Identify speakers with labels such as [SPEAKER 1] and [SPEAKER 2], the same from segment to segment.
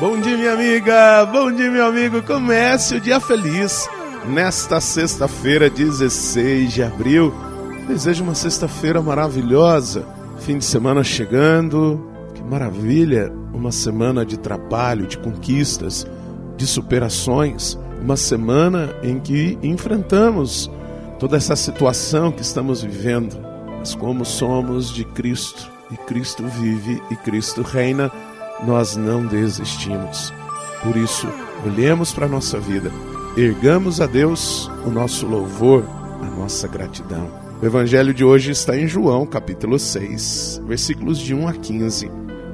[SPEAKER 1] Bom dia, minha amiga! Bom dia, meu amigo! Comece o dia feliz nesta sexta-feira, 16 de abril. Desejo uma sexta-feira maravilhosa, fim de semana chegando. Que maravilha! Uma semana de trabalho, de conquistas, de superações. Uma semana em que enfrentamos toda essa situação que estamos vivendo. Mas como somos de Cristo e Cristo vive e Cristo reina, nós não desistimos. Por isso, olhemos para a nossa vida, ergamos a Deus o nosso louvor, a nossa gratidão. O evangelho de hoje está em João, capítulo 6, versículos de 1 a 15.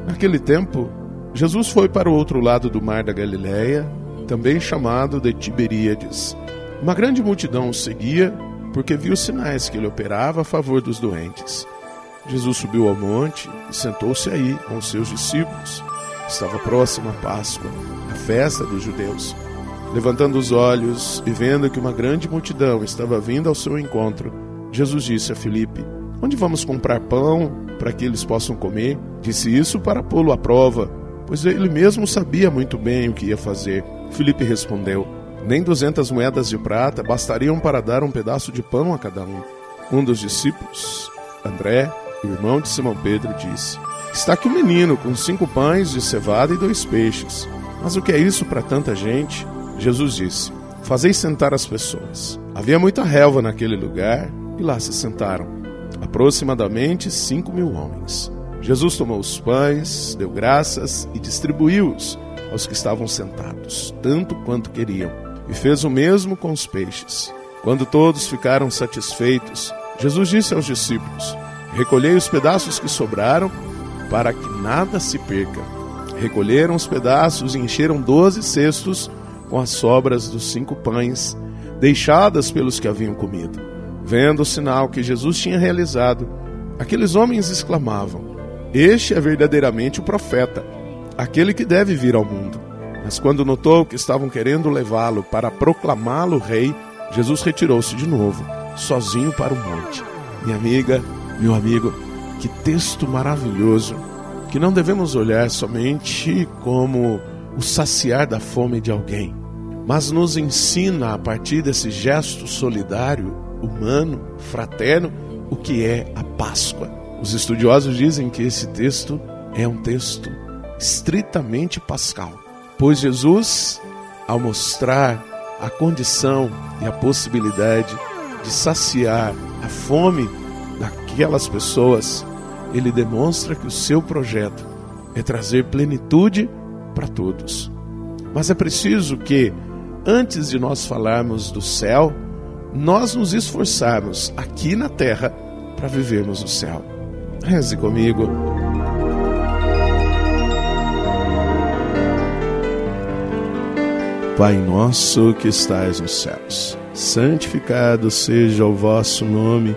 [SPEAKER 1] Naquele tempo, Jesus foi para o outro lado do mar da Galileia, também chamado de Tiberíades. Uma grande multidão o seguia, porque viu sinais que ele operava a favor dos doentes. Jesus subiu ao monte e sentou-se aí com os seus discípulos. Estava próxima a Páscoa, a festa dos judeus. Levantando os olhos e vendo que uma grande multidão estava vindo ao seu encontro, Jesus disse a Filipe: Onde vamos comprar pão para que eles possam comer? Disse isso para pô-lo à prova, pois ele mesmo sabia muito bem o que ia fazer. Filipe respondeu: Nem duzentas moedas de prata bastariam para dar um pedaço de pão a cada um. Um dos discípulos, André, irmão de Simão Pedro, disse: Está aqui um menino com cinco pães de cevada e dois peixes. Mas o que é isso para tanta gente? Jesus disse: Fazei sentar as pessoas. Havia muita relva naquele lugar e lá se sentaram, aproximadamente cinco mil homens. Jesus tomou os pães, deu graças e distribuiu-os aos que estavam sentados, tanto quanto queriam, e fez o mesmo com os peixes. Quando todos ficaram satisfeitos, Jesus disse aos discípulos: Recolhei os pedaços que sobraram para que nada se perca. Recolheram os pedaços e encheram doze cestos com as sobras dos cinco pães, deixadas pelos que haviam comido. Vendo o sinal que Jesus tinha realizado, aqueles homens exclamavam: Este é verdadeiramente o profeta, aquele que deve vir ao mundo. Mas quando notou que estavam querendo levá-lo para proclamá-lo rei, Jesus retirou-se de novo, sozinho para o monte. Minha amiga, meu amigo, que texto maravilhoso, que não devemos olhar somente como o saciar da fome de alguém, mas nos ensina a partir desse gesto solidário, humano, fraterno, o que é a Páscoa. Os estudiosos dizem que esse texto é um texto estritamente pascal, pois Jesus, ao mostrar a condição e a possibilidade de saciar a fome daquelas pessoas ele demonstra que o seu projeto é trazer plenitude para todos. Mas é preciso que, antes de nós falarmos do céu, nós nos esforçarmos aqui na terra para vivermos o céu. Reze comigo. Pai nosso que estais nos céus, santificado seja o vosso nome.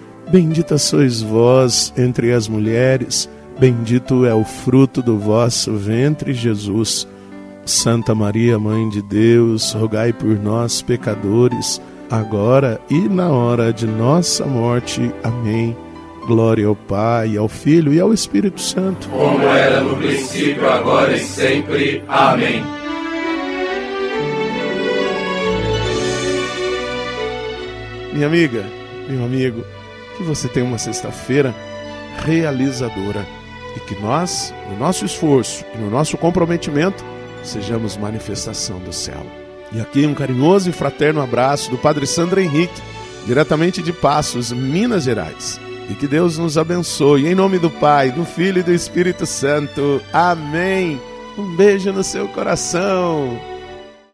[SPEAKER 1] Bendita sois vós entre as mulheres, bendito é o fruto do vosso ventre, Jesus. Santa Maria, Mãe de Deus, rogai por nós, pecadores, agora e na hora de nossa morte. Amém. Glória ao Pai, ao Filho e ao Espírito Santo.
[SPEAKER 2] Como era no princípio, agora e sempre. Amém.
[SPEAKER 1] Minha amiga, meu amigo, que você tenha uma sexta-feira realizadora e que nós, no nosso esforço e no nosso comprometimento, sejamos manifestação do céu. E aqui um carinhoso e fraterno abraço do Padre Sandro Henrique, diretamente de Passos, Minas Gerais. E que Deus nos abençoe. Em nome do Pai, do Filho e do Espírito Santo. Amém. Um beijo no seu coração.